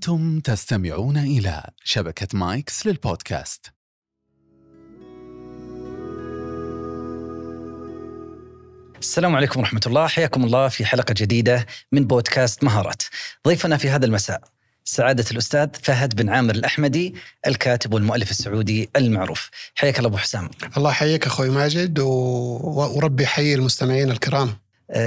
أنتم تستمعون إلى شبكة مايكس للبودكاست. السلام عليكم ورحمة الله. حياكم الله في حلقة جديدة من بودكاست مهارات. ضيفنا في هذا المساء سعادة الأستاذ فهد بن عامر الأحمدي الكاتب والمؤلف السعودي المعروف. حياك الله أبو حسام. الله يحييك أخوي ماجد و... وربي يحيي المستمعين الكرام.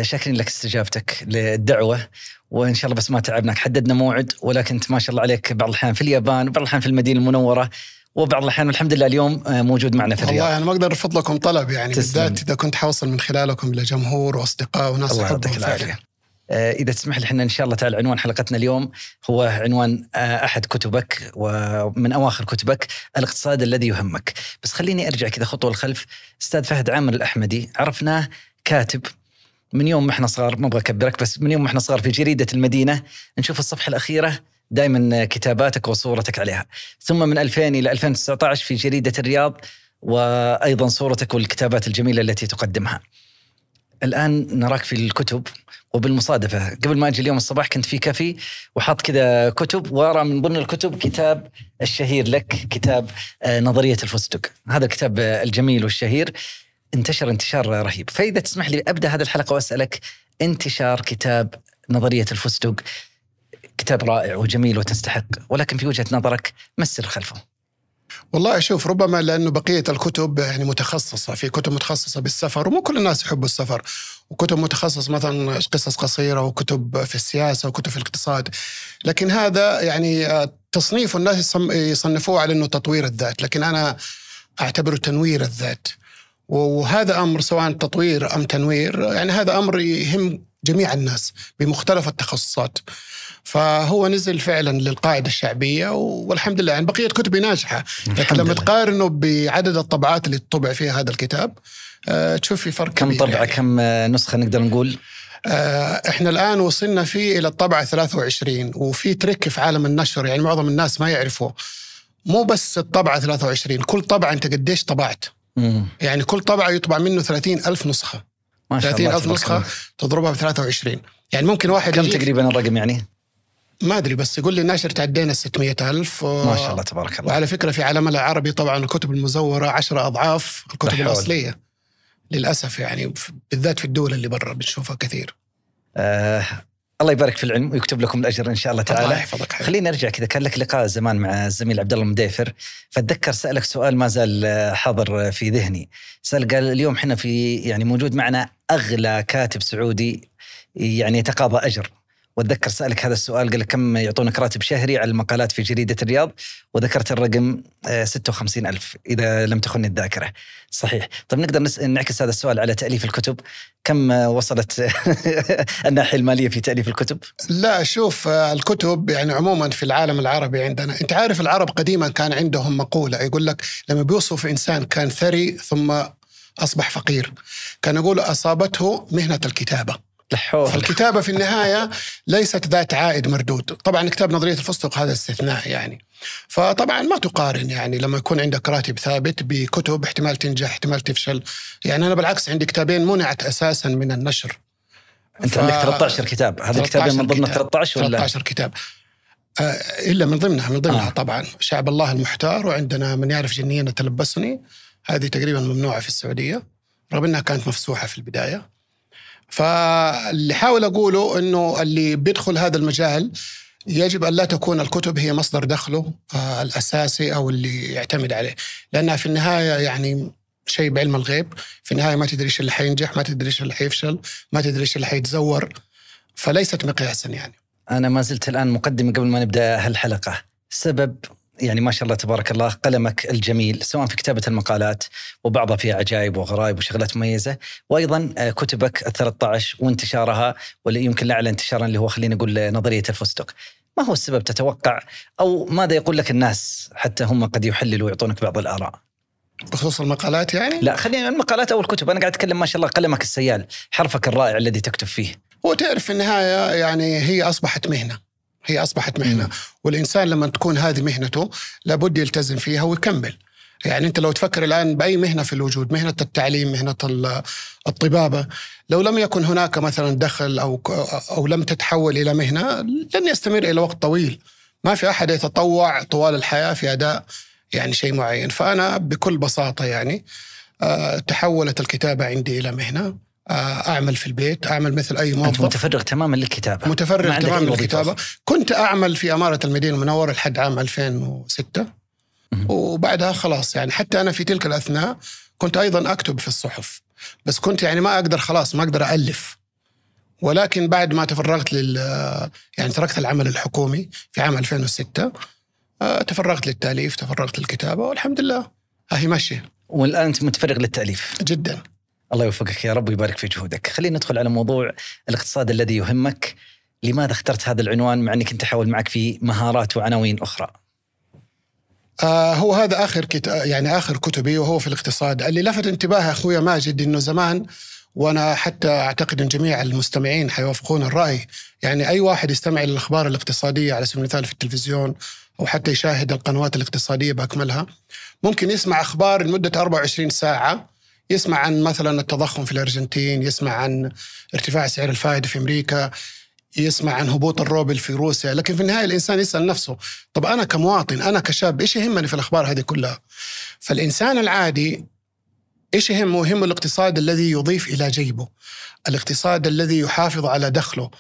شاكرين لك استجابتك للدعوة وإن شاء الله بس ما تعبناك. حددنا موعد ولكن أنت ما شاء الله عليك بعض الأحيان في اليابان وبعض الأحيان في المدينة المنورة وبعض الأحيان الحمد لله اليوم آه، موجود معنا في الرياض. والله أنا ما أقدر أرفض لكم طلب يعني. بالذات إذا كنت حوصل من خلالكم لجمهور وأصدقاء وناس الله يعطيك فعلا العافية. آه، إذا تسمح لي إحنا إن شاء الله تعالى عنوان حلقتنا اليوم. هو عنوان آه، أحد كتبك ومن أواخر كتبك الاقتصاد الذي يهمك. بس خليني أرجع كذا خطوة للخلف أستاذ فهد عامر الأحمدي عرفناه كاتب من يوم ما إحنا صغار ما أبغى أكبرك بس من يوم ما إحنا صغار في جريدة المدينة نشوف الصفحة الأخيرة دائما كتاباتك وصورتك عليها. ثم من 2000 إلى 2019 في جريدة الرياض وأيضا صورتك والكتابات الجميلة التي تقدمها. الآن نراك في الكتب وبالمصادفة. قبل ما أجي اليوم الصباح كنت في كافي وحاط كذا كتب وأرى من ضمن الكتب كتاب الشهير لك كتاب آه، نظرية الفستق. هذا الكتاب آه، الجميل والشهير. انتشر انتشار رهيب. فإذا تسمح لي أبدأ هذه الحلقة وأسألك انتشار كتاب نظرية الفستق. كتاب رائع وجميل وتستحق ولكن في وجهة نظرك ما السر خلفه؟ والله شوف ربما لأنه بقية الكتب يعني متخصصة في كتب متخصصة بالسفر ومو كل الناس يحبوا السفر. وكتب متخصص مثلا قصص قصيرة وكتب في السياسة وكتب في الاقتصاد. لكن هذا يعني آه، تصنيف الناس يصنفوه على أنه تطوير الذات. لكن أنا أعتبره تنوير الذات. وهذا أمر سواء تطوير أم تنوير يعني هذا أمر يهم جميع الناس بمختلف التخصصات فهو نزل فعلا للقاعدة الشعبية والحمد لله يعني بقية كتبي ناجحة لكن لما. تقارنه بعدد الطبعات اللي طبع فيها هذا الكتاب آه، تشوف في فرق كم طبعة يعني. كم نسخة نقدر نقول؟ آه، إحنا الآن وصلنا فيه إلى الطبعة 23 وفي تريك في عالم النشر يعني معظم الناس ما يعرفوا مو بس الطبعة 23 كل طبعة أنت قديش طبعت مم. يعني كل طبعه يطبع منه 30 ألف نسخة ما شاء 30 الله ألف الله. تضربها ب 23 يعني ممكن واحد كم تقريبا الرقم يعني؟ ما أدري بس يقول لي الناشر تعدينا 600 ألف و... ما شاء الله تبارك الله وعلى فكرة في عالمنا العربي طبعا الكتب المزورة 10 أضعاف لا الكتب حول. الأصلية للأسف يعني بالذات في الدول اللي برا بنشوفها كثير آه الله يبارك في العلم ويكتب لكم الأجر إن شاء الله الله تعالى. يحفظك حبيبي. خليني أرجع كذا كان لك لقاء زمان مع الزميل عبد الله المديفر فاتذكر سألك سؤال ما زال حاضر في ذهني. سأل قال اليوم إحنا في يعني موجود معنا أغلى كاتب سعودي يعني يتقاضى أجر. واتذكر سألك هذا السؤال قال لك كم يعطونك راتب شهري على المقالات في جريدة الرياض؟ وذكرت الرقم آه، 56 ألف إذا لم تخني الذاكرة. صحيح. طيب نقدر. نعكس هذا السؤال على تأليف الكتب. كم آه، وصلت الناحية المالية في تأليف الكتب؟ لا شوف آه، الكتب يعني عموما في العالم العربي عندنا أنت عارف العرب قديما كان عندهم مقولة يقول لك لما بيوصف إنسان كان ثري ثم أصبح فقير. كان يقول أصابته مهنة الكتابة. لا حول فالكتابة في النهاية ليست ذات عائد مردود. طبعا كتاب نظرية الفستق هذا استثناء يعني. فطبعا ما تقارن يعني لما يكون عندك راتب ثابت بكتب احتمال تنجح احتمال تفشل. يعني أنا بالعكس عندي كتابين منعت أساسا من النشر. أنت ف- عندك 13 كتاب. هذا الكتابين من 13 ضمن كتاب. 13 ولا؟ 13 كتاب. آه إلا من ضمنها من ضمنها آه. طبعا. شعب الله المحتار وعندنا من يعرف جنيا تلبسني. هذه تقريبا ممنوعة في السعودية رغم أنها كانت مفسوحة في البداية. فاللي حاول أقوله أنه اللي بيدخل هذا المجال يجب أن لا تكون الكتب هي مصدر دخله آه الأساسي أو اللي يعتمد عليه. لأنها في النهاية يعني شيء بعلم الغيب. في النهاية ما تدري إيش اللي حينجح ما تدري إيش اللي حيفشل ما تدري إيش اللي حيتزور. فليست مقياسا يعني. أنا ما زلت الآن مقدمة قبل ما نبدأ هالحلقة. سبب يعني ما شاء الله تبارك الله قلمك الجميل سواء في كتابة المقالات وبعضها فيها عجائب وغرائب وشغلات مميزة. وأيضا آه، كتبك ال 13 وانتشارها واللي يمكن الأعلى انتشارا اللي هو خلينا نقول آه، نظرية الفستق. ما هو السبب تتوقع؟ أو ماذا يقول لك الناس حتى هم قد يحللوا ويعطونك بعض الآراء؟ بخصوص المقالات يعني؟ لا خلينا المقالات أو الكتب. أنا قاعد أتكلم ما شاء الله قلمك السيال حرفك الرائع الذي تكتب فيه. هو تعرف في النهاية يعني هي أصبحت مهنة. هي أصبحت مهنة. والإنسان لما تكون هذه مهنته لابد يلتزم فيها ويكمل. يعني أنت لو تفكر الآن بأي مهنة في الوجود مهنة التعليم مهنة ال- الطبابة لو لم يكن هناك مثلا دخل أو أو لم تتحول إلى مهنة لن يستمر إلى وقت طويل. ما في أحد يتطوع طوال الحياة في أداء يعني شيء معين. فأنا بكل بساطة يعني آه، تحولت الكتابة عندي إلى مهنة. أعمل في البيت أعمل مثل أي أنت موظف. متفرغ تماما للكتابة. متفرغ تماما للكتابة. كنت أعمل في إمارة المدينة المنورة لحد عام 2006 مهم. وبعدها خلاص يعني حتى أنا في تلك الأثناء كنت أيضا أكتب في الصحف. بس كنت يعني ما أقدر خلاص ما أقدر الف ولكن بعد ما تفرغت لل يعني تركت العمل الحكومي في عام 2006 آه، تفرغت للتأليف تفرغت للكتابة والحمد لله. هي ماشية. والآن أنت متفرغ للتأليف. جدا. الله يوفقك يا رب ويبارك في جهودك. خلينا ندخل على موضوع الاقتصاد الذي يهمك. لماذا اخترت هذا العنوان مع اني كنت احاول معك في مهارات وعناوين أخرى؟ آه هو هذا آخر كتاب يعني آخر كتبي وهو في الاقتصاد. اللي لفت انتباه أخويا ماجد إنه زمان وأنا حتى أعتقد إن جميع المستمعين حيوافقون الرأي يعني أي واحد يستمع للاخبار الاقتصادية على سبيل المثال في التلفزيون أو حتى يشاهد القنوات الاقتصادية بأكملها ممكن يسمع أخبار لمدة 24 ساعة. يسمع عن مثلا التضخم في الأرجنتين يسمع عن ارتفاع سعر الفائدة في أمريكا يسمع عن هبوط الروبل في روسيا لكن في النهاية الإنسان يسأل نفسه طب أنا كمواطن أنا كشاب إيش يهمني في الأخبار هذه كلها؟ فالإنسان العادي إيش يهمه؟ يهمه الاقتصاد الذي يضيف إلى جيبه الاقتصاد الذي يحافظ على دخله.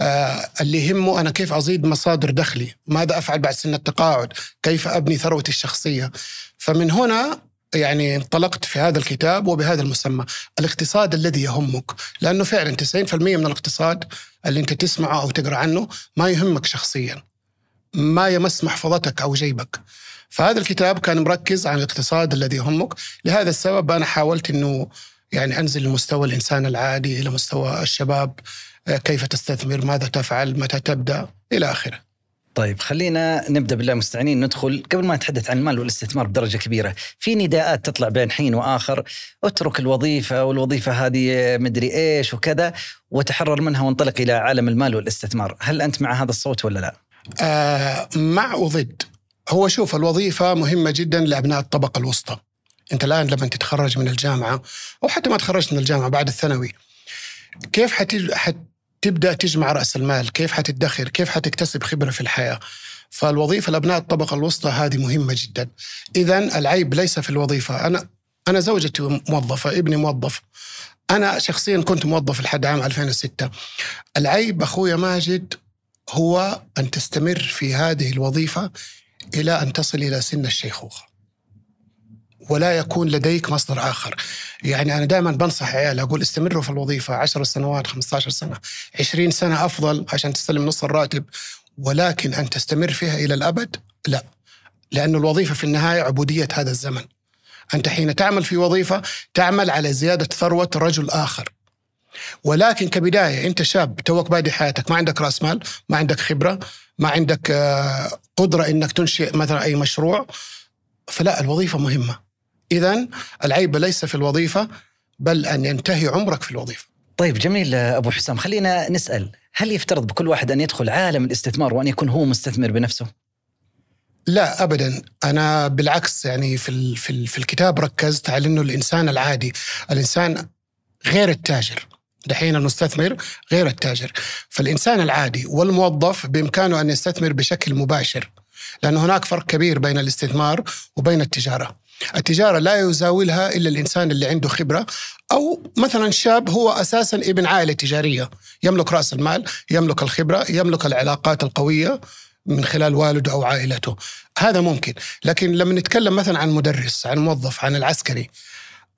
آه اللي يهمه أنا كيف أزيد مصادر دخلي؟ ماذا أفعل بعد سن التقاعد؟ كيف أبني ثروتي الشخصية؟ فمن هنا يعني انطلقت في هذا الكتاب وبهذا المسمى. الاقتصاد الذي يهمك لأنه فعلا 90% من الاقتصاد اللي أنت تسمعه أو تقرأ عنه ما يهمك شخصيا ما يمس محفظتك أو جيبك. فهذا الكتاب كان مركز عن الاقتصاد الذي يهمك. لهذا السبب أنا حاولت إنه يعني أنزل لمستوى الإنسان العادي إلى مستوى الشباب كيف تستثمر ماذا تفعل متى تبدأ إلى آخره. طيب خلينا نبدأ بالله مستعانين ندخل. قبل ما نتحدث عن المال والاستثمار بدرجة كبيرة، في نداءات تطلع بين حين وآخر. اترك الوظيفة والوظيفة هذه مدري إيش وكذا وتحرر منها وانطلق إلى عالم المال والاستثمار، هل أنت مع هذا الصوت ولا لا؟ آه مع وضد هو شوف الوظيفة مهمة جدا لأبناء الطبقة الوسطى. أنت الآن لما تتخرج من الجامعة أو حتى ما تخرجت من الجامعة بعد الثانوي كيف حتج... حتبدأ تجمع رأس المال كيف حتدخر كيف حتكتسب خبرة في الحياة. فالوظيفة لأبناء الطبقة الوسطى هذه مهمة جدا. إذا العيب ليس في الوظيفة. أنا أنا زوجتي موظفة ابني موظف. أنا شخصيا كنت موظف لحد عام 2006 العيب أخويا ماجد هو أن تستمر في هذه الوظيفة إلى أن تصل إلى سن الشيخوخة. ولا يكون لديك مصدر آخر. يعني أنا دائما بنصح عيال أقول استمروا في الوظيفة 10 سنوات 15 سنة. 20 سنة أفضل عشان تستلم نص الراتب. ولكن أن تستمر فيها إلى الأبد لا. لأن الوظيفة في النهاية عبودية هذا الزمن. أنت حين تعمل في وظيفة تعمل على زيادة ثروة رجل آخر. ولكن كبداية أنت شاب توك بادي حياتك. ما عندك رأس مال ما عندك خبرة ما عندك آه، قدرة أنك تنشئ مثلا أي مشروع فلا الوظيفة مهمة. إذا العيب ليس في الوظيفة بل أن ينتهي عمرك في الوظيفة. طيب جميل أبو حسام. خلينا نسأل هل يفترض بكل واحد أن يدخل عالم الاستثمار وأن يكون هو مستثمر بنفسه؟ لا ابدا. أنا بالعكس يعني في في في الكتاب ركزت على إنه الإنسان العادي الإنسان غير التاجر. دحين المستثمر غير التاجر. فالإنسان العادي والموظف بإمكانه أن يستثمر بشكل مباشر لأن هناك فرق كبير بين الاستثمار وبين التجارة. التجارة لا يزاولها إلا الإنسان اللي عنده خبرة أو مثلا شاب هو أساسا ابن عائلة تجارية يملك رأس المال يملك الخبرة يملك العلاقات القوية من خلال والده أو عائلته. هذا ممكن. لكن لما نتكلم مثلا عن مدرس عن موظف عن العسكري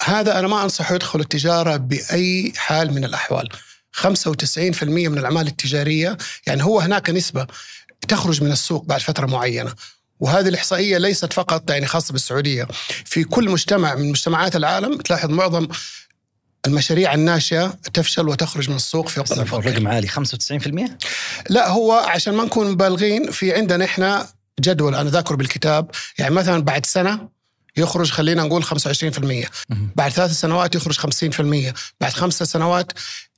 هذا أنا ما أنصحه يدخل التجارة بأي حال من الأحوال. 95% من الأعمال التجارية يعني هو هناك نسبة تخرج من السوق بعد فترة معينة. وهذه الإحصائية ليست فقط يعني خاصة بالسعودية. في كل مجتمع من مجتمعات العالم تلاحظ معظم المشاريع الناشئة تفشل وتخرج من السوق في وقت مبكر. الرقم عالي 95% لا هو عشان ما نكون مبالغين في عندنا إحنا جدول أنا ذاكره بالكتاب. يعني مثلا بعد سنة يخرج خلينا نقول 25% مهم. بعد ثلاث سنوات يخرج 50% بعد خمسة سنوات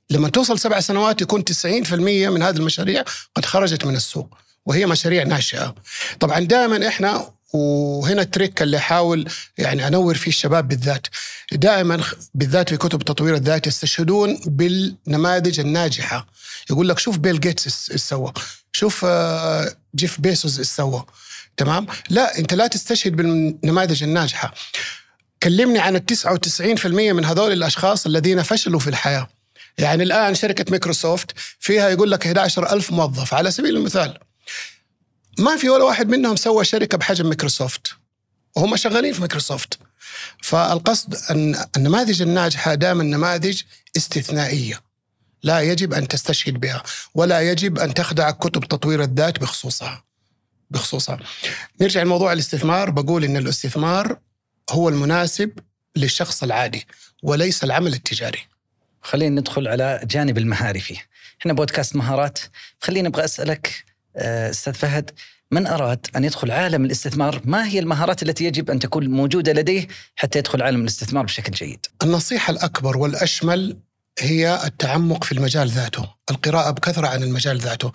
لما توصل سبع سنوات يكون 90% من هذه المشاريع قد خرجت من السوق. وهي مشاريع ناشئة. طبعا دائما إحنا وهنا التريك اللي أحاول يعني أنور فيه الشباب بالذات. دائما بالذات في كتب تطوير الذات يستشهدون بالنماذج الناجحة. يقول لك شوف بيل جيتس إيش سوى. شوف آه، جيف بيسوس إيش سوى. تمام؟ لا أنت لا تستشهد بالنماذج الناجحة. كلمني عن ال 99% من هذول الأشخاص الذين فشلوا في الحياة. يعني الآن شركة مايكروسوفت فيها يقول لك 11000 موظف. على سبيل المثال ما في ولا واحد منهم سوى شركة بحجم مايكروسوفت وهم شغالين في مايكروسوفت فالقصد أن النماذج الناجحة دائما نماذج استثنائية. لا يجب أن تستشهد بها ولا يجب أن تخدع كتب تطوير الذات بخصوصها. بخصوصها. نرجع لموضوع الاستثمار. بقول إن الاستثمار هو المناسب للشخص العادي وليس العمل التجاري. خلينا ندخل على جانب المهاري فيه. إحنا بودكاست مهارات خليني أبغى أسألك أستاذ فهد من أراد أن يدخل عالم الاستثمار؟ ما هي المهارات التي يجب أن تكون موجودة لديه حتى يدخل عالم الاستثمار بشكل جيد؟ النصيحة الأكبر والأشمل هي التعمق في المجال ذاته القراءة بكثرة عن المجال ذاته.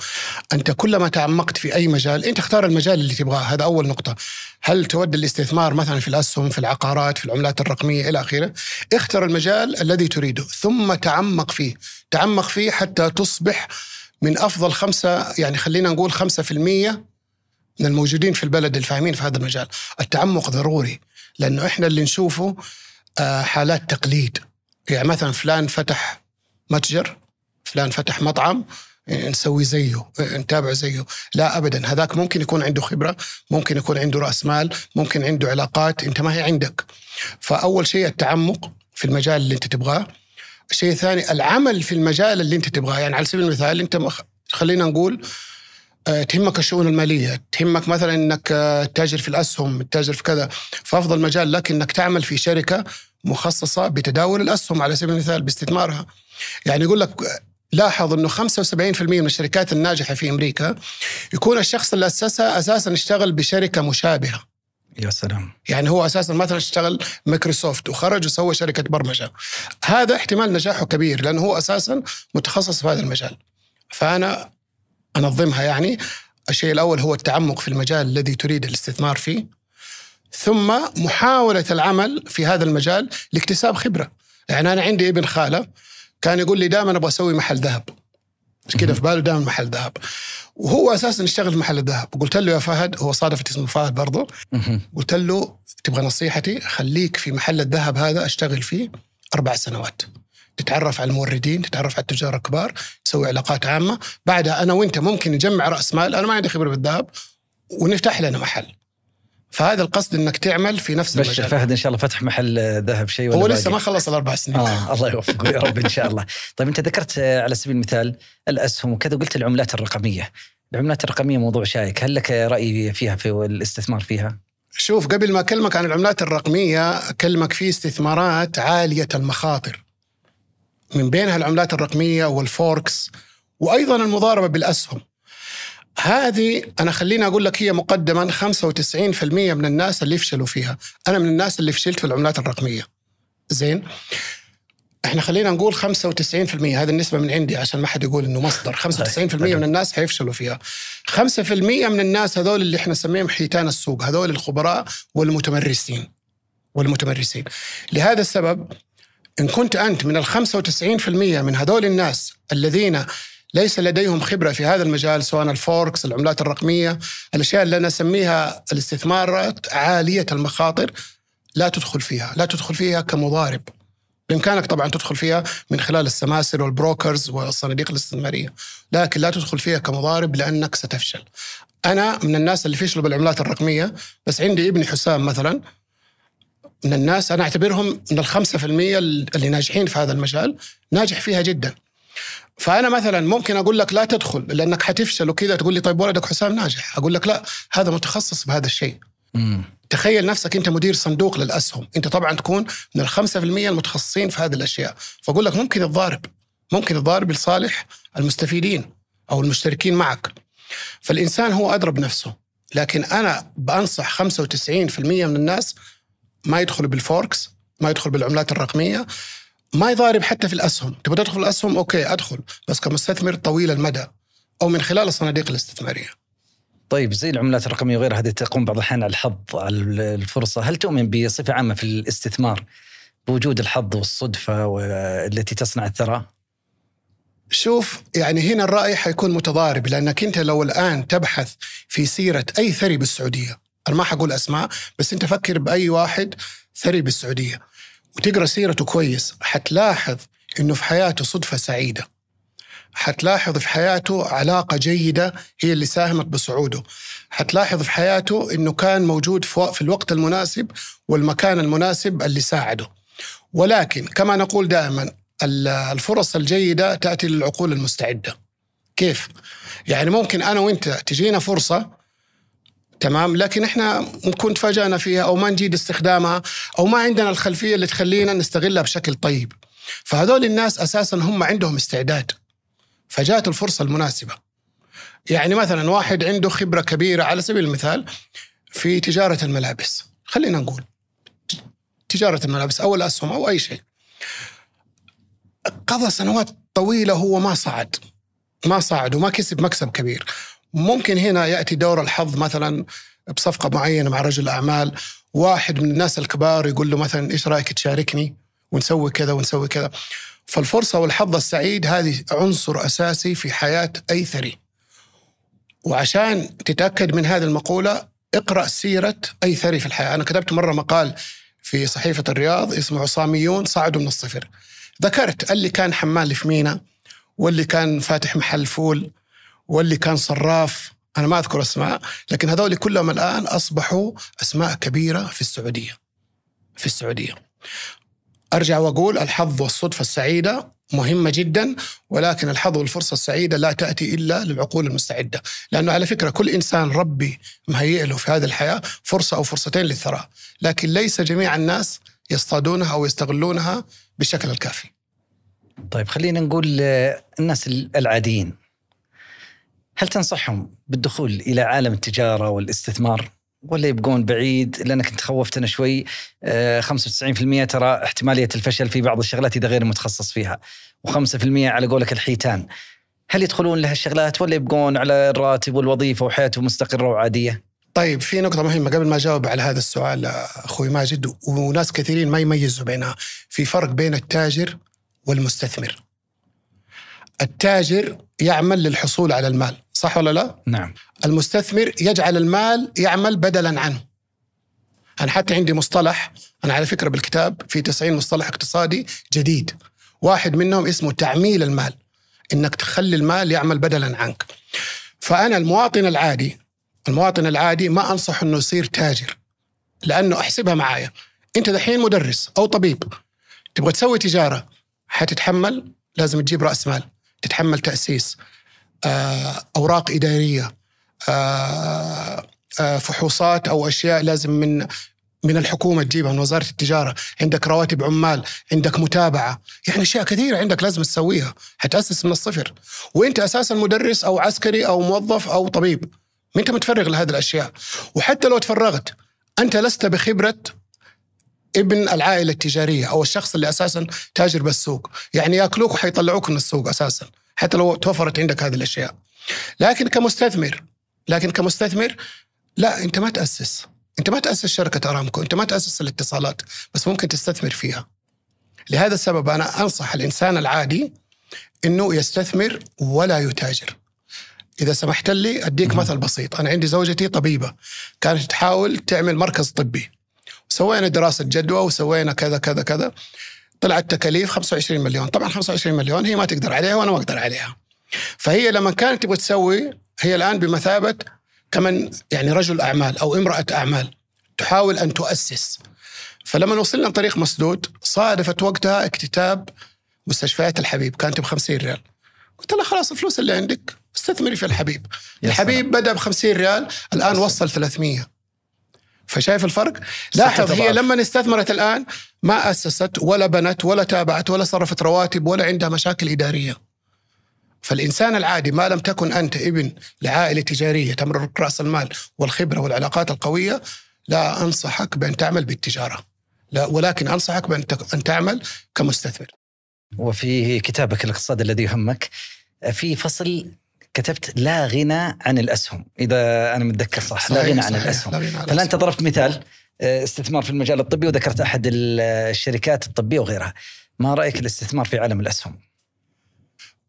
أنت كلما تعمقت في أي مجال أنت اختار المجال اللي تبغاه هذا أول نقطة. هل تود الاستثمار مثلا في الأسهم في العقارات في العملات الرقمية إلى آخره؟ اختر المجال الذي تريده ثم تعمق فيه. تعمق فيه حتى تصبح من أفضل خمسة يعني خلينا نقول خمسة في المية من الموجودين في البلد الفاهمين في هذا المجال. التعمق ضروري لأنه إحنا اللي نشوفه آه، حالات تقليد. يعني مثلا فلان فتح متجر فلان فتح مطعم نسوي زيه نتابع زيه. لا ابدا هذاك ممكن يكون عنده خبرة ممكن يكون عنده رأس مال ممكن عنده علاقات أنت ما هي عندك. فأول شيء التعمق في المجال اللي أنت تبغاه. الشيء الثاني العمل في المجال اللي انت تبغاه يعني على سبيل المثال انت مخ... خلينا نقول آه، تهمك الشؤون المالية، تهمك مثلا إنك آه، تتاجر في الأسهم، تتاجر في كذا، فأفضل مجال لك إنك تعمل في شركة مخصصة بتداول الأسهم على سبيل المثال باستثمارها. يعني يقول لك لاحظ إنه 75% من الشركات الناجحة في أمريكا يكون الشخص اللي أسسها أساسا اشتغل بشركة مشابهة. يا سلام. يعني هو أساسا مثلا اشتغل مايكروسوفت وخرج وسوى شركة برمجة. هذا احتمال نجاحه كبير لأنه هو أساسا متخصص في هذا المجال. فأنا أنظمها يعني. الشيء الأول هو التعمق في المجال الذي تريد الاستثمار فيه. ثم محاولة العمل في هذا المجال لاكتساب خبرة. يعني أنا عندي ابن خالة كان يقول لي دائما أبغى أسوي محل ذهب. كذا في باله دائما محل ذهب. وهو أساسا يشتغل في محل الذهب قلت له يا فهد هو صادفت اسمه فهد برضه. قلت له تبغى نصيحتي؟ خليك في محل الذهب هذا أشتغل فيه أربع سنوات. تتعرف على الموردين تتعرف على التجار الكبار تسوي علاقات عامة. بعدها أنا وأنت ممكن نجمع رأس مال. أنا ما عندي خبرة بالذهب ونفتح لنا محل. فهذا القصد إنك تعمل في نفس بشر المجال فهد إن شاء الله فتح محل ذهب شيء ولا هو لسه؟ ما خلص الأربع سنين آه الله يوفقه يا رب إن شاء الله. طيب أنت ذكرت آه، على سبيل المثال الأسهم وكذا وقلت العملات الرقمية. العملات الرقمية موضوع شائك، هل لك رأي فيها في الاستثمار فيها؟ شوف قبل ما أكلمك عن العملات الرقمية أكلمك في استثمارات عالية المخاطر من بينها العملات الرقمية والفوركس وأيضا المضاربة بالأسهم هذه أنا خليني أقول لك هي مقدما 95% من الناس اللي يفشلوا فيها. أنا من الناس اللي فشلت في العملات الرقمية. زين؟ إحنا خلينا نقول 95% هذه النسبة من عندي عشان ما حد يقول إنه مصدر. 95% من الناس حيفشلوا فيها. 5% من الناس هذول اللي إحنا نسميهم حيتان السوق. هذول الخبراء والمتمرسين. والمتمرسين. لهذا السبب إن كنت أنت من ال 95% من هذول الناس الذين ليس لديهم خبرة في هذا المجال سواء الفوركس العملات الرقمية الأشياء اللي أنا أسميها الاستثمارات عالية المخاطر لا تدخل فيها لا تدخل فيها كمضارب. بإمكانك طبعا تدخل فيها من خلال السماسر والبروكرز والصناديق الاستثمارية لكن لا تدخل فيها كمضارب لأنك ستفشل. أنا من الناس اللي فشلوا بالعملات الرقمية بس عندي ابني حسام مثلا من الناس أنا أعتبرهم من الخمسة في المية اللي ناجحين في هذا المجال ناجح فيها جدا. فأنا مثلا ممكن أقول لك لا تدخل لأنك حتفشل وكذا تقول لي طيب ولدك حسام ناجح. أقول لك لا هذا متخصص بهذا الشيء. امم تخيل نفسك أنت مدير صندوق للأسهم. أنت طبعا تكون من في المية المتخصصين في هذه الأشياء. فأقول لك ممكن تضارب ممكن تضارب لصالح المستفيدين أو المشتركين معك. فالإنسان هو ادرى بنفسه لكن أنا بأنصح 95% من الناس ما يدخلوا بالفوركس ما يدخل بالعملات الرقمية. ما يضارب حتى في الأسهم. تبغى تدخل الأسهم؟ okay أدخل. بس كمستثمر طويل المدى أو من خلال الصناديق الاستثمارية. طيب زي العملات الرقمية وغيرها هذه تقوم بعض الأحيان على الحظ على الفرصة، هل تؤمن بصفة عامة في الاستثمار بوجود الحظ والصدفة والتي تصنع الثراء؟ شوف يعني هنا الرأي حيكون متضارب لأنك أنت لو الآن تبحث في سيرة أي ثري بالسعودية أنا ما حقول أسماء بس أنت فكر بأي واحد ثري بالسعودية. وتقرأ سيرته كويس حتلاحظ أنه في حياته صدفة سعيدة. حتلاحظ في حياته علاقة جيدة هي اللي ساهمت بصعوده. حتلاحظ في حياته أنه كان موجود في الوقت المناسب والمكان المناسب اللي ساعده. ولكن كما نقول دائما الفرص الجيدة تأتي للعقول المستعدة. كيف؟ يعني ممكن أنا وإنت تجينا فرصة تمام؟ لكن إحنا نكون تفاجأنا فيها أو ما نجيد استخدامها أو ما عندنا الخلفية اللي تخلينا نستغلها بشكل طيب. فهذول الناس أساسا هم عندهم استعداد. فجاءت الفرصة المناسبة. يعني مثلا واحد عنده خبرة كبيرة على سبيل المثال في تجارة الملابس. خلينا نقول تجارة الملابس أو الأسهم أو أي شيء. قضى سنوات طويلة هو ما صعد. ما صعد وما كسب مكسب كبير. ممكن هنا يأتي دور الحظ مثلا بصفقة معينة مع رجل أعمال واحد من الناس الكبار يقول له مثلا إيش رأيك تشاركني؟ ونسوي كذا ونسوي كذا. فالفرصة والحظ السعيد هذه عنصر أساسي في حياة أي ثري. وعشان تتأكد من هذه المقولة اقرأ سيرة أي ثري في الحياة. أنا كتبت مرة مقال في صحيفة الرياض اسمه عصاميون صعدوا من الصفر. ذكرت اللي كان حمال في مينا واللي كان فاتح محل فول. واللي كان صراف أنا ما أذكر أسماء لكن هذول كلهم الآن أصبحوا أسماء كبيرة في السعودية. في السعودية. أرجع وأقول الحظ والصدفة السعيدة مهمة جدا ولكن الحظ والفرصة السعيدة لا تأتي إلا للعقول المستعدة. لأنه على فكرة كل إنسان ربي مهيئ له في هذه الحياة فرصة أو فرصتين للثراء. لكن ليس جميع الناس يصطادونها أو يستغلونها بالشكل الكافي. طيب خلينا نقول الناس العاديين. هل تنصحهم بالدخول إلى عالم التجارة والاستثمار ولا يبقون بعيد؟ لأنك إنت خوفتنا شوي. 95% آه، ترى احتمالية الفشل في بعض الشغلات إذا غير متخصص فيها. و5% على قولك الحيتان. هل يدخلون لهالشغلات ولا يبقون على الراتب والوظيفة وحياتهم مستقرة وعادية؟ طيب في نقطة مهمة قبل ما أجاوب على هذا السؤال أخوي ماجد وناس كثيرين ما يميزوا بينها. في فرق بين التاجر والمستثمر. التاجر يعمل للحصول على المال. صح ولا لا؟ نعم. المستثمر يجعل المال يعمل بدلا عنه. أنا حتى عندي مصطلح أنا على فكرة بالكتاب في 90 مصطلح اقتصادي جديد. واحد منهم اسمه تعميل المال إنك تخلي المال يعمل بدلا عنك. فأنا المواطن العادي المواطن العادي ما أنصح أنه يصير تاجر لأنه أحسبها معايا. أنت دحين مدرس أو طبيب تبغى تسوي تجارة حتتحمل لازم تجيب رأس مال تتحمل تأسيس. آه، أوراق إدارية آه، آه، فحوصات أو أشياء لازم من من الحكومة تجيبها من وزارة التجارة. عندك رواتب عمال عندك متابعة. يعني أشياء كثيرة عندك لازم تسويها. حتأسس من الصفر. وإنت أساسا مدرس أو عسكري أو موظف أو طبيب. ما أنت متفرغ لهذه الأشياء. وحتى لو تفرغت أنت لست بخبرة ابن العائلة التجارية أو الشخص اللي أساسا تاجر بالسوق. يعني يأكلوك وحيطلعوك من السوق أساسا. حتى لو توفرت عندك هذه الأشياء. لكن كمستثمر لكن كمستثمر لا أنت ما تأسس. أنت ما تأسس شركة أرامكو أنت ما تأسس الاتصالات بس ممكن تستثمر فيها. لهذا السبب أنا أنصح الإنسان العادي إنه يستثمر ولا يتاجر. إذا سمحت لي أديك مثل بسيط. أنا عندي زوجتي طبيبة كانت تحاول تعمل مركز طبي. سوينا دراسة جدوى وسوينا كذا كذا كذا. طلعت تكاليف 25 مليون. طبعا 25 مليون هي ما تقدر عليها وأنا ما أقدر عليها. فهي لما كانت تبغى تسوي هي الآن بمثابة كمن يعني رجل أعمال أو امرأة أعمال تحاول أن تؤسس. فلما وصلنا طريق مسدود صادفت وقتها اكتتاب مستشفيات الحبيب. كانت ب 50 ريال. قلت لها خلاص الفلوس اللي عندك استثمري في الحبيب. الحبيب بدأ ب 50 ريال الآن وصل 300 فشايف الفرق؟ لاحظ هي لما استثمرت الآن ما أسست ولا بنت ولا تابعت ولا صرفت رواتب ولا عندها مشاكل إدارية. فالإنسان العادي ما لم تكن أنت ابن لعائلة تجارية تملك رأس المال والخبرة والعلاقات القوية لا أنصحك بأن تعمل بالتجارة. لا ولكن أنصحك بأن أن تعمل كمستثمر. وفي كتابك الاقتصاد الذي يهمك في فصل كتبت لا غنى عن الأسهم إذا أنا متذكر صح لا غنى عن الأسهم فالان انت. ضربت مثال آه، استثمار في المجال الطبي وذكرت أحد ال- الشركات الطبية وغيرها ما رأيك الاستثمار في عالم الأسهم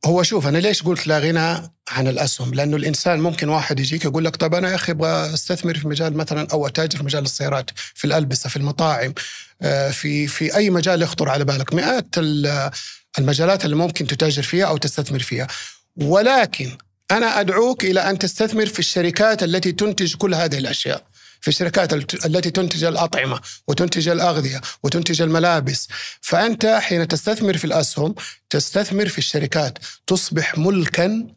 هو شوف أنا ليش قلت لا غنى عن الأسهم؟ لأنه الإنسان ممكن واحد يجيك يقول لك طب أنا يا أخي أبغى أستثمر في مجال مثلا أو أتاجر في مجال السيارات، في الألبسة، في المطاعم، آه، في في أي مجال يخطر على بالك، مئات ال- المجالات اللي ممكن تتاجر فيها أو تستثمر فيها. ولكن أنا أدعوك إلى أن تستثمر في الشركات التي تنتج كل هذه الأشياء. في الشركات الت- التي تنتج الأطعمة وتنتج الأغذية وتنتج الملابس. فأنت حين تستثمر في الأسهم تستثمر في الشركات. تصبح ملكا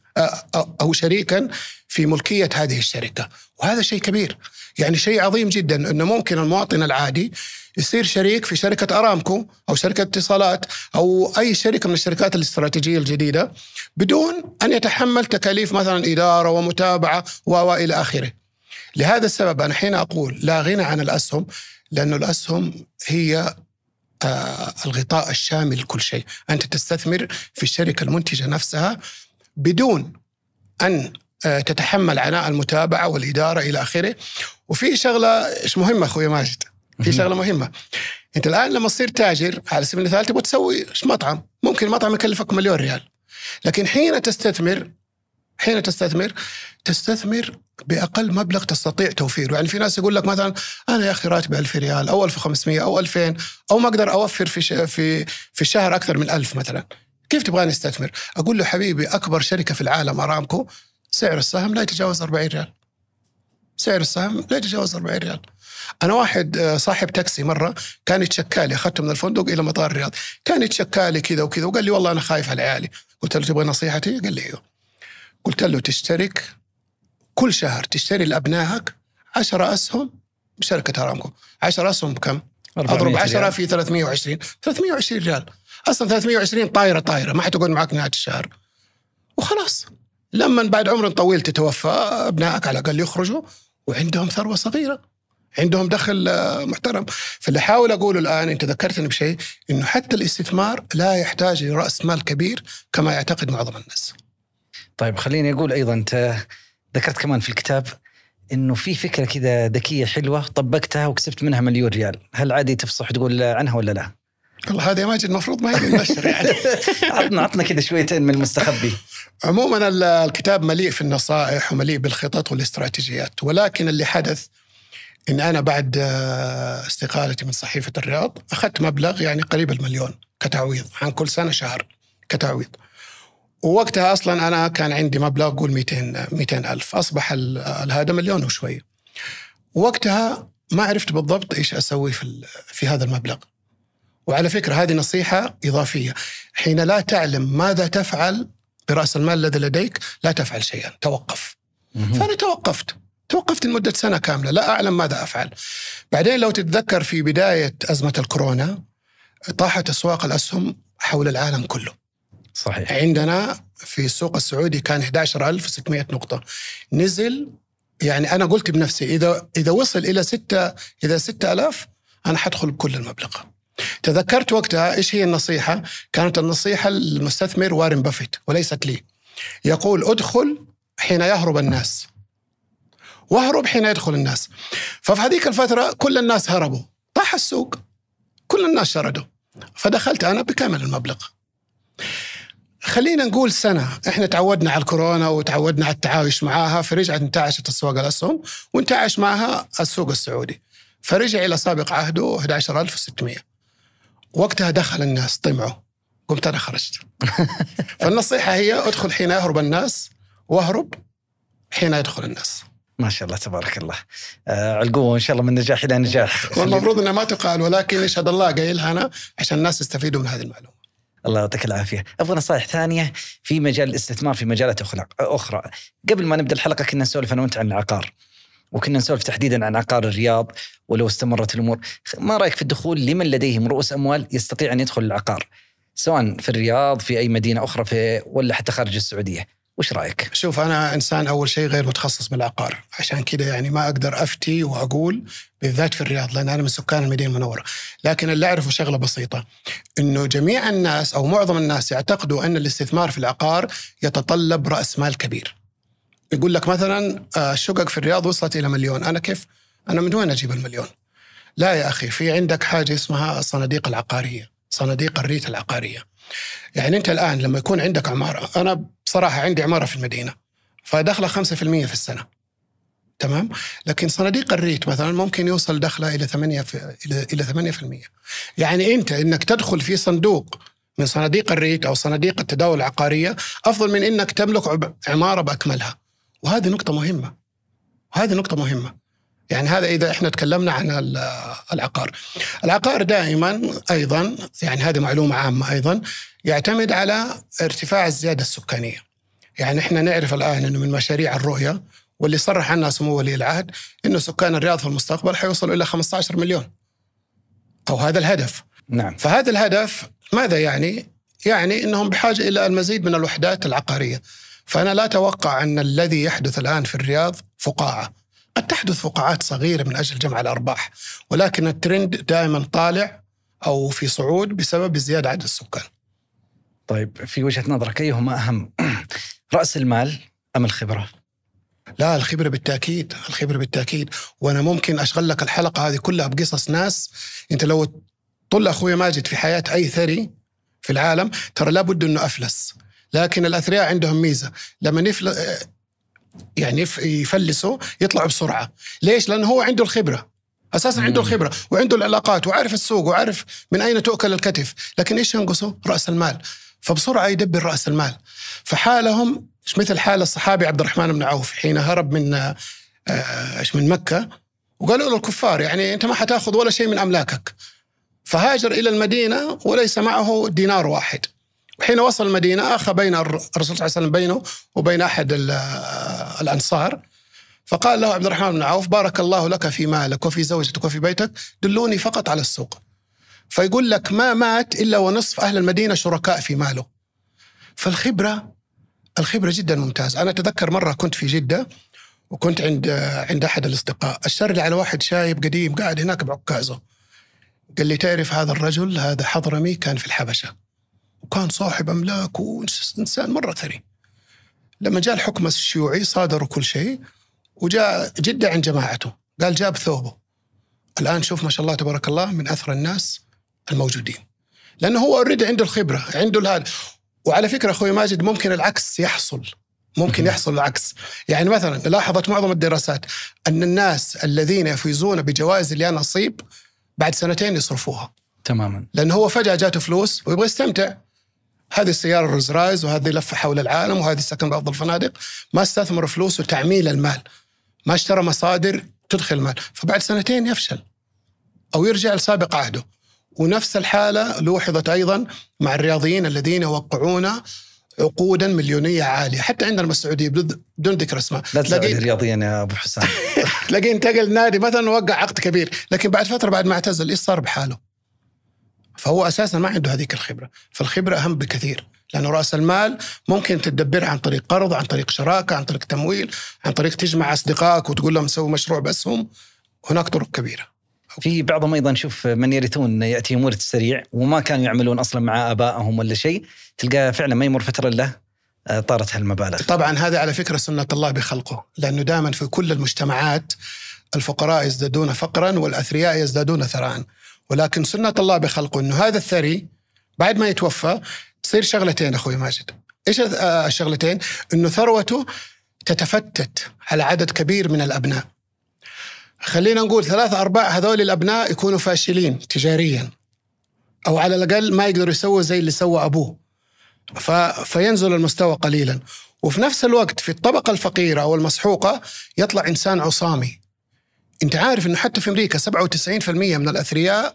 أو شريكا في ملكية هذه الشركة. وهذا شيء كبير. يعني شيء عظيم جدا أنه ممكن المواطن العادي يصير شريك في شركة أرامكو أو شركة اتصالات أو أي شركة من الشركات الاستراتيجية الجديدة بدون أن يتحمل تكاليف مثلا إدارة ومتابعة وإلى آخره. لهذا السبب أنا حين أقول لا غنى عن الأسهم لأن الأسهم هي آه، الغطاء الشامل لكل شيء. أنت تستثمر في الشركة المنتجة نفسها بدون أن آه، تتحمل عناء المتابعة والإدارة إلى آخره. وفي شغلة مهمة أخوي ماجد. في شغلة مهمة أنت الآن لما تصير تاجر على سبيل المثال تبغى تسوي مطعم ممكن المطعم يكلفك مليون ريال لكن حين تستثمر حين تستثمر تستثمر بأقل مبلغ تستطيع توفيره، يعني في ناس يقول لك مثلا أنا يا أخي راتبي 1000 ريال أو 1500 أو 2000 أو ما أقدر أوفر في ش... في في الشهر أكثر من 1000 مثلا. كيف تبغاني أستثمر؟ أقول له حبيبي أكبر شركة في العالم أرامكو سعر السهم لا يتجاوز 40 ريال. سعر السهم لا يتجاوز 40 ريال. أنا واحد آه، صاحب تاكسي مرة كان يتشكالي أخذته من الفندق إلى مطار الرياض، كان يتشكالي كذا وكذا وقال لي والله أنا خايف على عيالي، قلت له تبغى نصيحتي؟ قال لي إيوه. قلت له تشترك كل شهر تشتري لأبنائك 10 أسهم بشركة أرامكو. 10 أسهم بكم؟ 400 أضرب 10 ريال. في 320 320 ريال. أصلا 320 طايرة طايرة. ما حتقعد معك نهاية الشهر. وخلاص. لما بعد عمر طويل تتوفى أبنائك على الأقل يخرجوا وعندهم ثروة صغيرة. عندهم دخل آه، محترم فاللي احاول أقوله الآن أنت ذكرتني بشيء إنه حتى الاستثمار لا يحتاج إلى رأس مال كبير كما يعتقد معظم الناس طيب خليني أقول أيضا أنت ذكرت كمان في الكتاب إنه في فكرة كذا ذكية حلوة طبقتها وكسبت منها مليون ريال، هل عادي تفصح تقول عنها ولا لا؟ والله هذا يا ماجد المفروض ما هي للنشر يعني عطنا عطنا كذا شويتين من المستخبي. عموما ال- الكتاب مليء في النصائح ومليء بالخطط والاستراتيجيات ولكن اللي حدث إن أنا بعد آه، استقالتي من صحيفة الرياض أخذت مبلغ يعني قريب المليون كتعويض عن كل سنة شهر كتعويض. ووقتها أصلا أنا كان عندي مبلغ قول 200 200 ألف. أصبح هذا مليون وشوي. وقتها ما عرفت بالضبط إيش أسوي في في هذا المبلغ. وعلى فكرة هذه نصيحة إضافية. حين لا تعلم ماذا تفعل برأس المال الذي لديك لا تفعل شيئا. توقف. فأنا توقفت. توقفت لمدة سنة كاملة لا أعلم ماذا أفعل. بعدين لو تتذكر في بداية أزمة الكورونا طاحت أسواق الأسهم حول العالم كله. صحيح. عندنا في السوق السعودي كان 11600 نقطة. نزل يعني أنا قلت بنفسي إذا إذا وصل إلى 6 إذا 6000 أنا حدخل بكل المبلغ. تذكرت وقتها إيش هي النصيحة؟ كانت النصيحة للمستثمر وارن بافيت وليست لي. يقول ادخل حين يهرب الناس. واهرب حين يدخل الناس. ففي هذيك الفترة كل الناس هربوا. طاح السوق. كل الناس شردوا. فدخلت أنا بكامل المبلغ. خلينا نقول سنة. إحنا تعودنا على الكورونا وتعودنا على التعايش معاها فرجعت انتعشت اسواق الأسهم وانتعش معها السوق السعودي. فرجع إلى سابق عهده 11600 وقتها دخل الناس طمعوا. قمت أنا خرجت. فالنصيحة هي ادخل حين يهرب الناس واهرب حين يدخل الناس. ما شاء الله تبارك الله. آه علقوه إن شاء الله من نجاح إلى نجاح. والمفروض إنها ما تقال ولكن يشهد الله قايلها أنا عشان الناس يستفيدوا من هذه المعلومة الله يعطيك العافية. أبغى نصائح ثانية في مجال الاستثمار في مجالات أخرى. قبل ما نبدأ الحلقة كنا نسولف أنا وأنت عن العقار. وكنا نسولف تحديدا عن عقار الرياض ولو استمرت الأمور، ما رأيك في الدخول لمن لديهم رؤوس أموال يستطيع أن يدخل العقار؟ سواء في الرياض في أي مدينة أخرى في ولا حتى خارج السعودية. وش رأيك؟ شوف أنا إنسان أول شيء غير متخصص بالعقار. عشان كذا يعني ما أقدر أفتي وأقول بالذات في الرياض لأن أنا من سكان المدينة المنورة. لكن اللي أعرفه شغلة بسيطة إنه جميع الناس أو معظم الناس يعتقدوا أن الاستثمار في العقار يتطلب رأس مال كبير. يقول لك مثلا آه، الشقق في الرياض وصلت إلى مليون. أنا كيف؟ أنا من وين أجيب المليون؟ لا يا أخي في عندك حاجة اسمها الصناديق العقارية صناديق الريت العقارية. يعني أنت الآن لما يكون عندك عمارة أنا بصراحة عندي عمارة في المدينة فدخله 5% في السنة. تمام؟ لكن صناديق الريت مثلا ممكن يوصل دخله إلى 8 في إلى إلى 8% يعني أنت إنك تدخل في صندوق من صناديق الريت أو صناديق التداول العقارية أفضل من إنك تملك عمارة بأكملها. وهذه نقطة مهمة. وهذه نقطة مهمة. يعني هذا إذا إحنا تكلمنا عن ال- العقار العقار دائما أيضا يعني هذه معلومة عامة أيضا يعتمد على ارتفاع الزيادة السكانية يعني إحنا نعرف الآن إنه من مشاريع الرؤية واللي صرح عنها سمو ولي العهد إنه سكان الرياض في المستقبل حيوصلوا إلى 15 مليون أو هذا الهدف نعم فهذا الهدف ماذا يعني؟ يعني إنهم بحاجة إلى المزيد من الوحدات العقارية. فأنا لا أتوقع أن الذي يحدث الآن في الرياض فقاعة. قد تحدث فقاعات صغيرة من أجل جمع الأرباح، ولكن الترند دائما طالع أو في صعود بسبب زيادة عدد السكان. طيب في وجهة نظرك أيهما أهم رأس المال أم الخبرة؟ لا الخبرة بالتأكيد، الخبرة بالتأكيد، وأنا ممكن أشغل لك الحلقة هذه كلها بقصص ناس أنت لو طل أخوي ماجد في حياة أي ثري في العالم ترى لابد أنه أفلس، لكن الأثرياء عندهم ميزة لما يفل يعني يف- يفلسوا يطلعوا بسرعة، ليش؟ لأنه هو عنده الخبرة. أساسا عنده. الخبرة وعنده العلاقات وعارف السوق وعارف من أين تؤكل الكتف، لكن إيش ينقصه؟ رأس المال. فبسرعة يدبر رأس المال. فحالهم مش مثل حال الصحابي عبد الرحمن بن عوف حين هرب من آه، إيش من مكة وقالوا له الكفار يعني أنت ما حتأخذ ولا شيء من أملاكك. فهاجر إلى المدينة وليس معه دينار واحد. وحين وصل المدينة اخى بين الر- الرسول صلى الله عليه وسلم بينه وبين أحد ال- آه، الأنصار فقال له عبد الرحمن بن عوف بارك الله لك في مالك وفي زوجتك وفي بيتك دلوني فقط على السوق. فيقول لك ما مات إلا ونصف أهل المدينة شركاء في ماله. فالخبرة الخبرة جدا ممتازة، أنا أتذكر مرة كنت في جدة وكنت عند عند أحد الأصدقاء، اشار لي على واحد شايب قديم قاعد هناك بعكازه. قال لي تعرف هذا الرجل هذا حضرمي كان في الحبشة. وكان صاحب أملاك وإنسان مرة ثري. لما جاء الحكم الشيوعي صادروا كل شيء وجاء جدة عند جماعته، قال جاب ثوبه. الآن شوف ما شاء الله تبارك الله من اثرى الناس الموجودين. لأنه هو أوريدي عنده الخبرة، عنده هذا وعلى فكرة أخوي ماجد ممكن العكس يحصل. ممكن يحصل العكس. يعني مثلا لاحظت معظم الدراسات أن الناس الذين يفوزون بجوائز اليا نصيب بعد سنتين يصرفوها. تماما. لأنه هو فجأة جاته فلوس ويبغى يستمتع. هذه السيارة الروز رايز وهذه لفة حول العالم وهذه سكن بأفضل الفنادق. ما استثمر فلوسه تعميل المال. ما اشترى مصادر تدخل مال فبعد سنتين يفشل. أو يرجع لسابق عهده. ونفس الحالة لوحظت أيضا مع الرياضيين الذين يوقعون عقودا مليونية عالية. حتى عندنا بالسعوديه بدون ذكر اسماء لا تزعل تلاقيه رياضيا يا أبو حسام. تلاقيه انتقل نادي مثلا ووقع عقد كبير. لكن بعد فترة بعد ما اعتزل إيش صار بحاله؟ فهو أساسا ما عنده هذيك الخبرة فالخبرة أهم بكثير لأنه رأس المال ممكن تدبرها عن طريق قرض عن طريق شراكة عن طريق تمويل عن طريق تجمع أصدقائك وتقول لهم سووا مشروع باسهم. هناك طرق كبيرة. في بعضهم أيضا شوف من يرثون ياتيهم ورث سريع وما كانوا يعملون أصلا مع آبائهم ولا شيء تلقاه فعلا ما يمر فترة الا آه، طارت هالمبالغ. طبعا هذا على فكرة سنة الله بخلقه لأنه دائما في كل المجتمعات الفقراء يزدادون فقرا والأثرياء يزدادون ثراء. ولكن سنة الله بخلقه إنه هذا الثري بعد ما يتوفى تصير شغلتين أخوي ماجد. إيش آه، الشغلتين؟ إنه ثروته تتفتت على عدد كبير من الأبناء. خلينا نقول ثلاثة أرباع هذول الأبناء يكونوا فاشلين تجاريا أو على الأقل ما يقدروا يسووا زي اللي سوى أبوه. ف... فينزل المستوى قليلا. وفي نفس الوقت في الطبقة الفقيرة أو المسحوقة يطلع إنسان عصامي. أنت عارف أنه حتى في أمريكا 97% من الأثرياء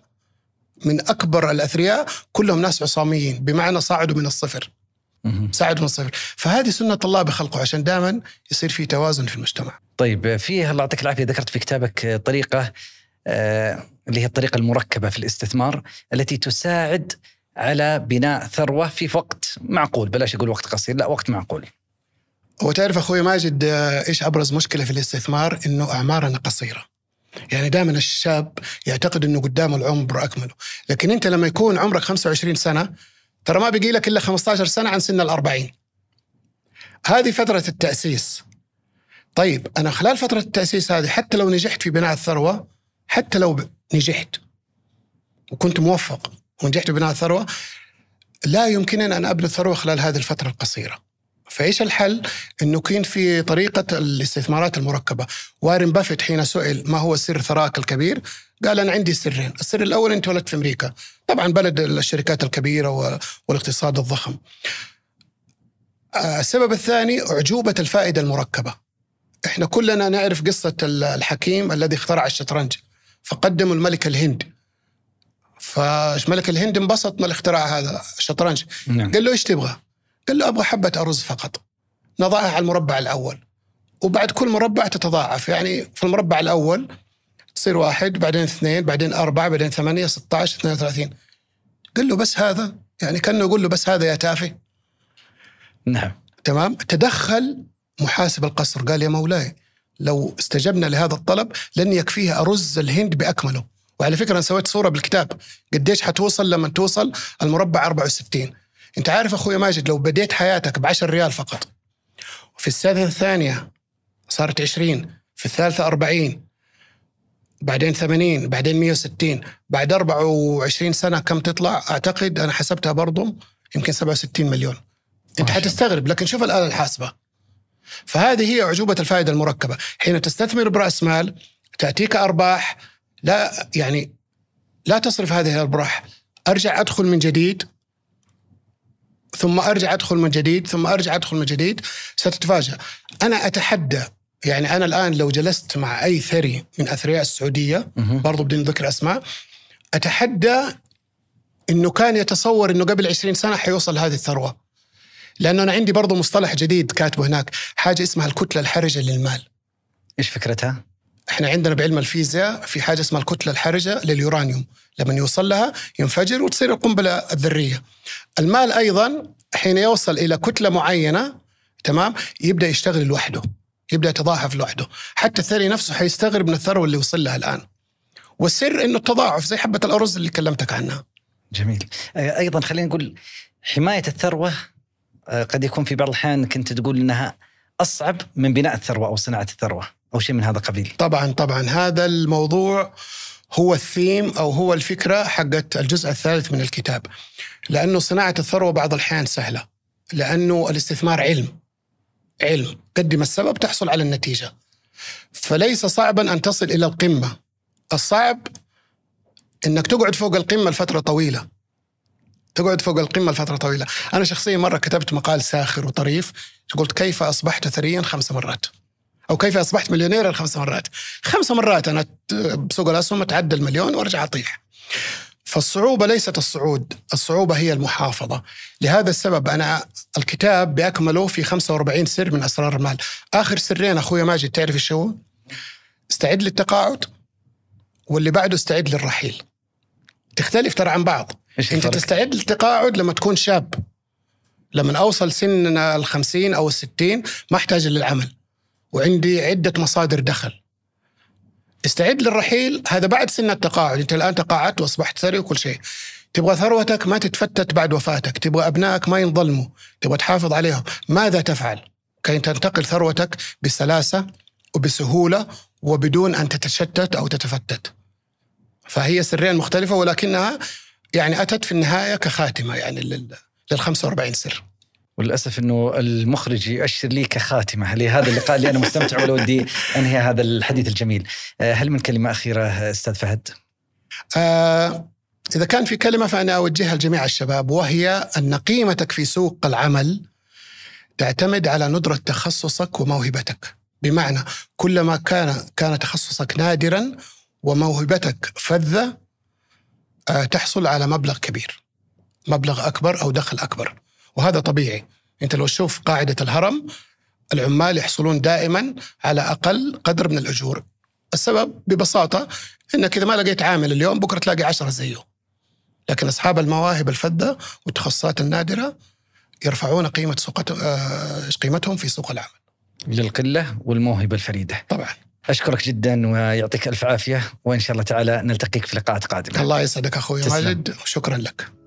من أكبر الأثرياء كلهم ناس عصاميين بمعنى صعدوا من الصفر. صعدوا من الصفر. فهذه سنة الله بخلقه عشان دائما يصير في توازن في المجتمع. طيب في الله يعطيك العافية ذكرت في كتابك طريقة آه، اللي هي الطريقة المركبة في الاستثمار التي تساعد على بناء ثروة في وقت معقول. بلاش أقول وقت قصير لا وقت معقول. وتعرف أخوي ماجد آه، إيش أبرز مشكلة في الاستثمار؟ إنه أعمارنا قصيرة. يعني دائما الشاب يعتقد إنه قدامه العمر اكمله لكن أنت لما يكون عمرك 25 سنة ترى ما بقي لك إلا 15 سنة عن سن الأربعين. هذه فترة التأسيس. طيب أنا خلال فترة التأسيس هذه حتى لو نجحت في بناء الثروة حتى لو نجحت وكنت موفق ونجحت في بناء الثروة لا يمكنني أن أبني الثروة خلال هذه الفترة القصيرة. فايش الحل؟ إنه كان في طريقة الاستثمارات المركبة، وارن بافيت حين سئل ما هو سر ثراءك الكبير؟ قال أنا عندي سرين، السر الأول أنت ولدت في أمريكا، طبعا بلد الشركات الكبيرة والاقتصاد الضخم. آه، السبب الثاني اعجوبه الفائدة المركبة. إحنا كلنا نعرف قصة ال- الحكيم الذي اخترع الشطرنج فقدموا الملك الهند فملك الهند انبسط من الاختراع هذا الشطرنج نعم قال له إيش تبغى؟ قال له أبغى حبة أرز فقط. نضعها على المربع الأول. وبعد كل مربع تتضاعف. يعني في المربع الأول تصير واحد بعدين اثنين بعدين أربعة بعدين ثمانية 16 32 قال له بس هذا يعني كأنه يقول له بس هذا يا تافه. نعم. تمام؟ تدخل محاسب القصر. قال يا مولاي لو استجبنا لهذا الطلب لن يكفيه أرز الهند بأكمله. وعلى فكرة أنا سويت صورة بالكتاب. قديش حتوصل لما توصل المربع 64 أنت عارف أخوي ماجد لو بديت حياتك ب 10 ريال فقط وفي السنة الثانية صارت 20 في الثالثة 40 بعدين 80 بعدين 160 بعد 24 سنة كم تطلع؟ أعتقد أنا حسبتها برضو يمكن 67 مليون. انت. حتستغرب لكن شوف الآلة الحاسبة. فهذه هي أعجوبة الفائدة المركبة. حين تستثمر برأس مال تأتيك أرباح لا يعني لا تصرف هذه الأرباح. أرجع أدخل من جديد ثم أرجع أدخل من جديد ثم أرجع أدخل من جديد ستتفاجأ أنا أتحدى يعني أنا الآن لو جلست مع أي ثري من أثرياء السعودية مهم. برضو بدون ذكر أسماء أتحدى أنه كان يتصور أنه قبل 20 سنة حيوصل هذه الثروة لأنه أنا عندي برضو مصطلح جديد كاتبه هناك حاجة اسمها الكتلة الحرجة للمال إيش فكرتها؟ إحنا عندنا بعلم الفيزياء في حاجة اسمها الكتلة الحرجة لليورانيوم لما يوصل لها ينفجر وتصير القنبلة الذرية. المال أيضا حين يوصل إلى كتلة معينة تمام يبدأ يشتغل لوحده يبدأ يتضاعف لوحده. حتى الثري نفسه حيستغرب من الثروة اللي وصل لها الآن. والسر إنه التضاعف زي حبة الأرز اللي كلمتك عنها. جميل. أيضا خلينا نقول حماية الثروة آه، قد يكون في بعض الأحيان كنت تقول إنها أصعب من بناء الثروة أو صناعة الثروة أو شيء من هذا القبيل طبعا طبعا. هذا الموضوع هو الثيم أو هو الفكرة حقت الجزء الثالث من الكتاب. لأنه صناعة الثروة بعض الأحيان سهلة. لأنه الاستثمار علم. علم. قدم السبب تحصل على النتيجة. فليس صعبا أن تصل إلى القمة. الصعب إنك تقعد فوق القمة لفترة طويلة. تقعد فوق القمة لفترة طويلة. أنا شخصيا مرة كتبت مقال ساخر وطريف. قلت كيف أصبحت ثريا؟ خمس مرات. أو كيف أصبحت مليونيرا خمس مرات. خمس مرات أنا بسوق الأسهم أتعدى المليون وأرجع أطيح. فالصعوبة ليست الصعود الصعوبة هي المحافظة. لهذا السبب أنا الكتاب بأكمله في 45 سر من أسرار المال. آخر سرين أخوي ماجد تعرف إيش هو؟ استعد للتقاعد واللي بعده استعد للرحيل. تختلف ترى عن بعض. أنت؟ تستعد للتقاعد لما تكون شاب. لما أوصل سن الخمسين أو الستين ما أحتاج للعمل وعندي عدة مصادر دخل. استعد للرحيل هذا بعد سن التقاعد. أنت الآن تقاعدت وأصبحت ثري وكل شيء. تبغى ثروتك ما تتفتت بعد وفاتك. تبغى أبنائك ما ينظلموا. تبغى تحافظ عليهم. ماذا تفعل؟ كي تنتقل ثروتك بسلاسة وبسهولة وبدون أن تتشتت أو تتفتت. فهي سرين مختلفة ولكنها يعني أتت في النهاية كخاتمة يعني لل 45 سر. وللأسف إنه المخرج يؤشر لي كخاتمة لهذا اللقاء اللي أنا مستمتع ولا ودي أنهي هذا الحديث الجميل. آه، هل من كلمة أخيرة أستاذ فهد؟ آه إذا كان في كلمة فأنا أوجهها لجميع الشباب وهي أن قيمتك في سوق العمل تعتمد على ندرة تخصصك وموهبتك بمعنى كلما كان كان تخصصك نادرا وموهبتك فذة آه تحصل على مبلغ كبير مبلغ أكبر أو دخل أكبر وهذا طبيعي أنت لو تشوف قاعدة الهرم العمال يحصلون دائما على أقل قدر من الأجور السبب ببساطة إنك إذا ما لقيت عامل اليوم بكرة تلاقي عشرة زيه. لكن أصحاب المواهب الفذة والتخصصات النادرة يرفعون قيمة سوق آه، قيمتهم في سوق العمل. للقلة والموهبة الفريدة. طبعا. أشكرك جدا ويعطيك ألف عافية وإن شاء الله تعالى نلتقيك في لقاءات قادمة. الله يسعدك أخوي تسلم. ماجد وشكرا لك.